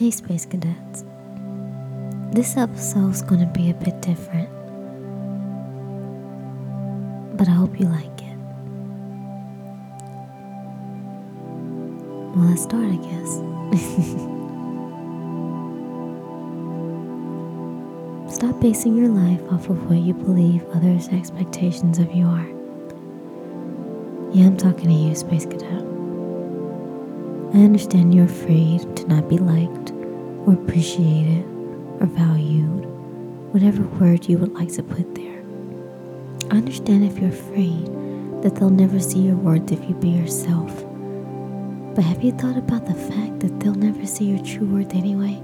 Hey, Space Cadets. This episode's gonna be a bit different, but I hope you like it. Well, let's start, I guess. Stop basing your life off of what you believe others' expectations of you are. Yeah, I'm talking to you, Space Cadet. I understand you're afraid to not be liked or appreciated or valued, whatever word you would like to put there. I understand if you're afraid that they'll never see your worth if you be yourself. But have you thought about the fact that they'll never see your true worth anyway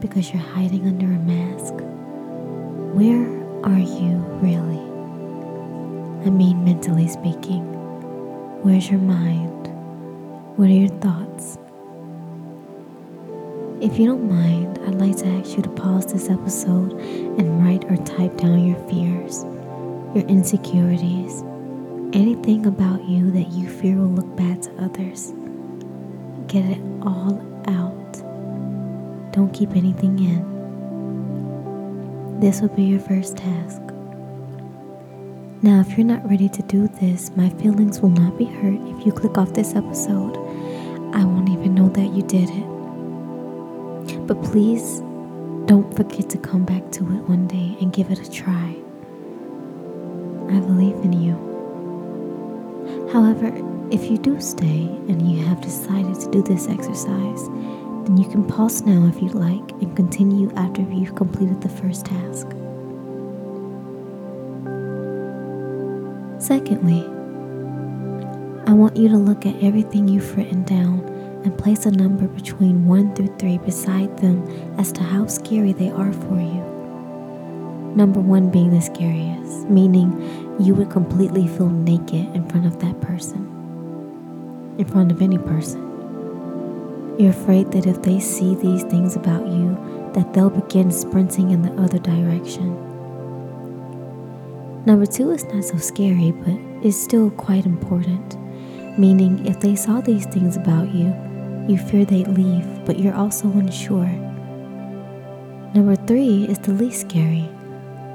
because you're hiding under a mask? Where are you really? I mean, mentally speaking. Where's your mind? What are your thoughts? If you don't mind, I'd like to ask you to pause this episode and write or type down your fears, your insecurities, anything about you that you fear will look bad to others. Get it all out. Don't keep anything in. This will be your first task. Now, if you're not ready to do this, my feelings will not be hurt if you click off this episode. I won't even know that you did it. But please don't forget to come back to it one day and give it a try. I believe in you. However, if you do stay and you have decided to do this exercise, then you can pause now if you'd like and continue after you've completed the first task. Secondly, I want you to look at everything you've written down and place a number between 1 through 3 beside them as to how scary they are for you. Number 1 being the scariest, meaning you would completely feel naked in front of that person, in front of any person. You're afraid that if they see these things about you, that they'll begin sprinting in the other direction. Number two is not so scary, but is still quite important. Meaning, if they saw these things about you, you fear they'd leave, but you're also unsure. Number three is the least scary.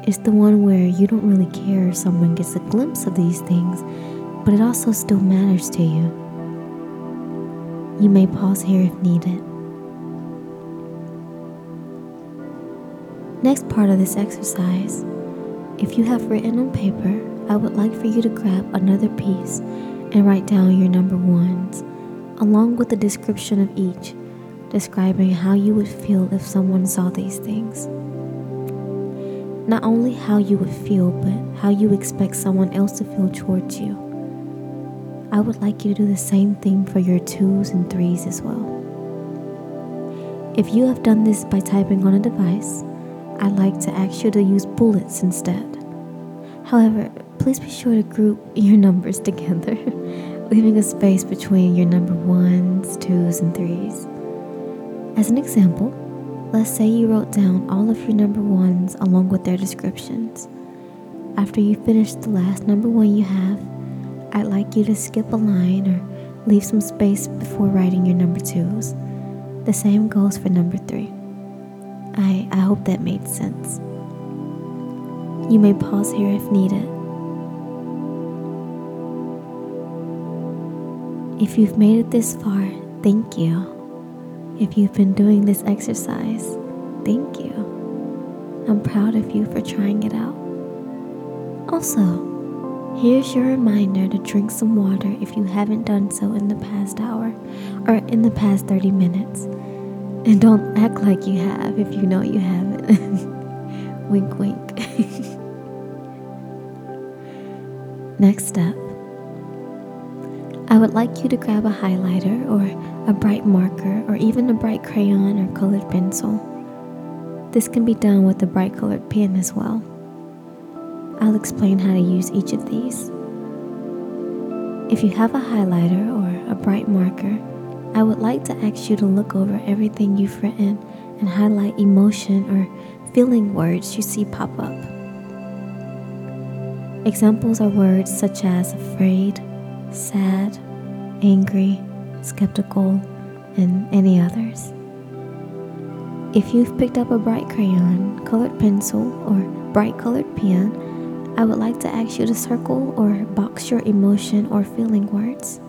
It's the one where you don't really care if someone gets a glimpse of these things, but it also still matters to you. You may pause here if needed. Next part of this exercise if you have written on paper, I would like for you to grab another piece and write down your number ones, along with a description of each, describing how you would feel if someone saw these things. Not only how you would feel, but how you expect someone else to feel towards you. I would like you to do the same thing for your twos and threes as well. If you have done this by typing on a device, I'd like to ask you to use bullets instead. However, please be sure to group your numbers together, leaving a space between your number ones, twos, and threes. As an example, let's say you wrote down all of your number ones along with their descriptions. After you finish the last number one you have, I'd like you to skip a line or leave some space before writing your number twos. The same goes for number three. I, I hope that made sense. You may pause here if needed. If you've made it this far, thank you. If you've been doing this exercise, thank you. I'm proud of you for trying it out. Also, here's your reminder to drink some water if you haven't done so in the past hour or in the past 30 minutes. And don't act like you have if you know you haven't. wink, wink. Next up, I would like you to grab a highlighter or a bright marker or even a bright crayon or colored pencil. This can be done with a bright colored pen as well. I'll explain how to use each of these. If you have a highlighter or a bright marker, I would like to ask you to look over everything you've written and highlight emotion or feeling words you see pop up. Examples are words such as afraid, sad, angry, skeptical, and any others. If you've picked up a bright crayon, colored pencil, or bright colored pen, I would like to ask you to circle or box your emotion or feeling words.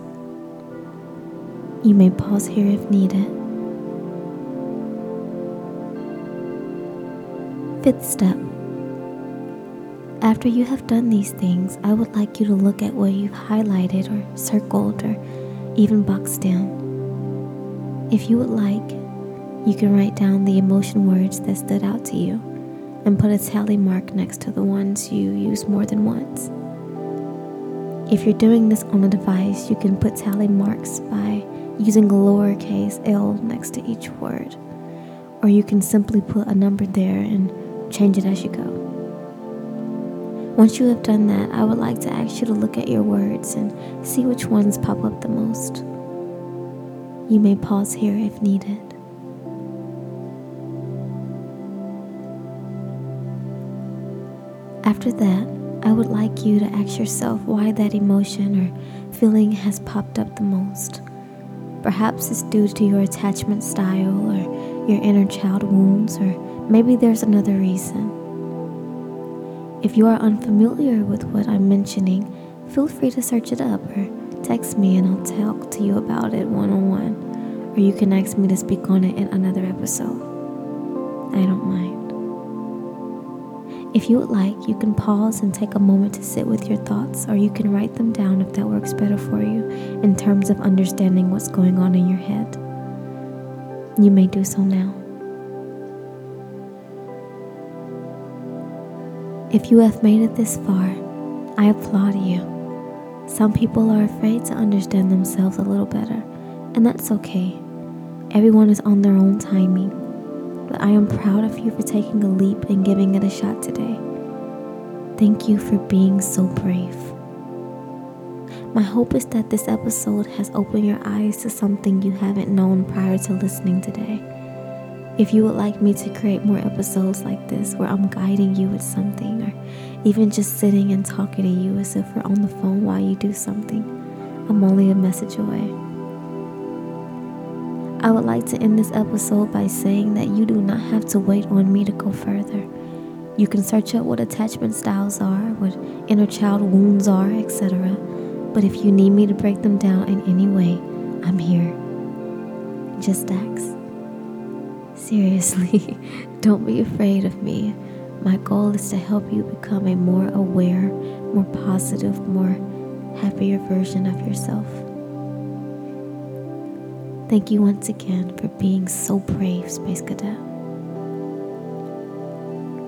You may pause here if needed. Fifth step. After you have done these things, I would like you to look at what you've highlighted or circled or even boxed down. If you would like, you can write down the emotion words that stood out to you and put a tally mark next to the ones you use more than once. If you're doing this on a device, you can put tally marks by using a lowercase l next to each word, or you can simply put a number there and change it as you go. Once you have done that, I would like to ask you to look at your words and see which ones pop up the most. You may pause here if needed. After that, I would like you to ask yourself why that emotion or feeling has popped up the most. Perhaps it's due to your attachment style or your inner child wounds, or maybe there's another reason. If you are unfamiliar with what I'm mentioning, feel free to search it up or text me and I'll talk to you about it one on one. Or you can ask me to speak on it in another episode. I don't mind. If you would like, you can pause and take a moment to sit with your thoughts, or you can write them down if that works better for you in terms of understanding what's going on in your head. You may do so now. If you have made it this far, I applaud you. Some people are afraid to understand themselves a little better, and that's okay. Everyone is on their own timing. But I am proud of you for taking a leap and giving it a shot today. Thank you for being so brave. My hope is that this episode has opened your eyes to something you haven't known prior to listening today. If you would like me to create more episodes like this where I'm guiding you with something, or even just sitting and talking to you as if we're on the phone while you do something, I'm only a message away. I would like to end this episode by saying that you do not have to wait on me to go further. You can search up what attachment styles are, what inner child wounds are, etc. But if you need me to break them down in any way, I'm here. Just ask. Seriously, don't be afraid of me. My goal is to help you become a more aware, more positive, more happier version of yourself. Thank you once again for being so brave, Space Cadet.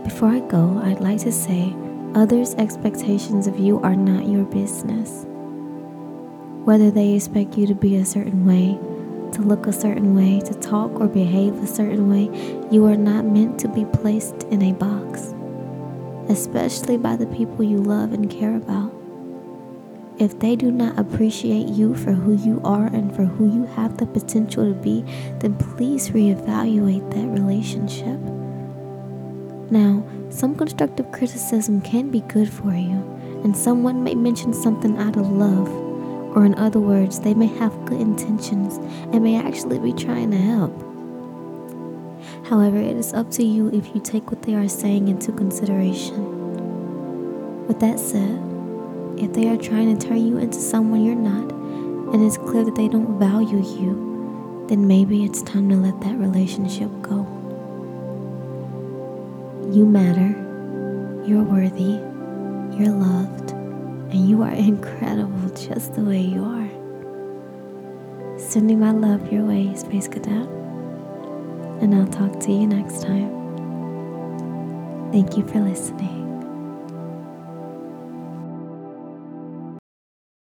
Before I go, I'd like to say others' expectations of you are not your business. Whether they expect you to be a certain way, to look a certain way, to talk or behave a certain way, you are not meant to be placed in a box, especially by the people you love and care about. If they do not appreciate you for who you are and for who you have the potential to be, then please reevaluate that relationship. Now, some constructive criticism can be good for you, and someone may mention something out of love or, in other words, they may have good intentions and may actually be trying to help. However, it is up to you if you take what they are saying into consideration. With that said, if they are trying to turn you into someone you're not, and it's clear that they don't value you, then maybe it's time to let that relationship go. You matter, you're worthy, you're loved and you are incredible just the way you are. Sending my love your way, Space Cadet. And I'll talk to you next time. Thank you for listening.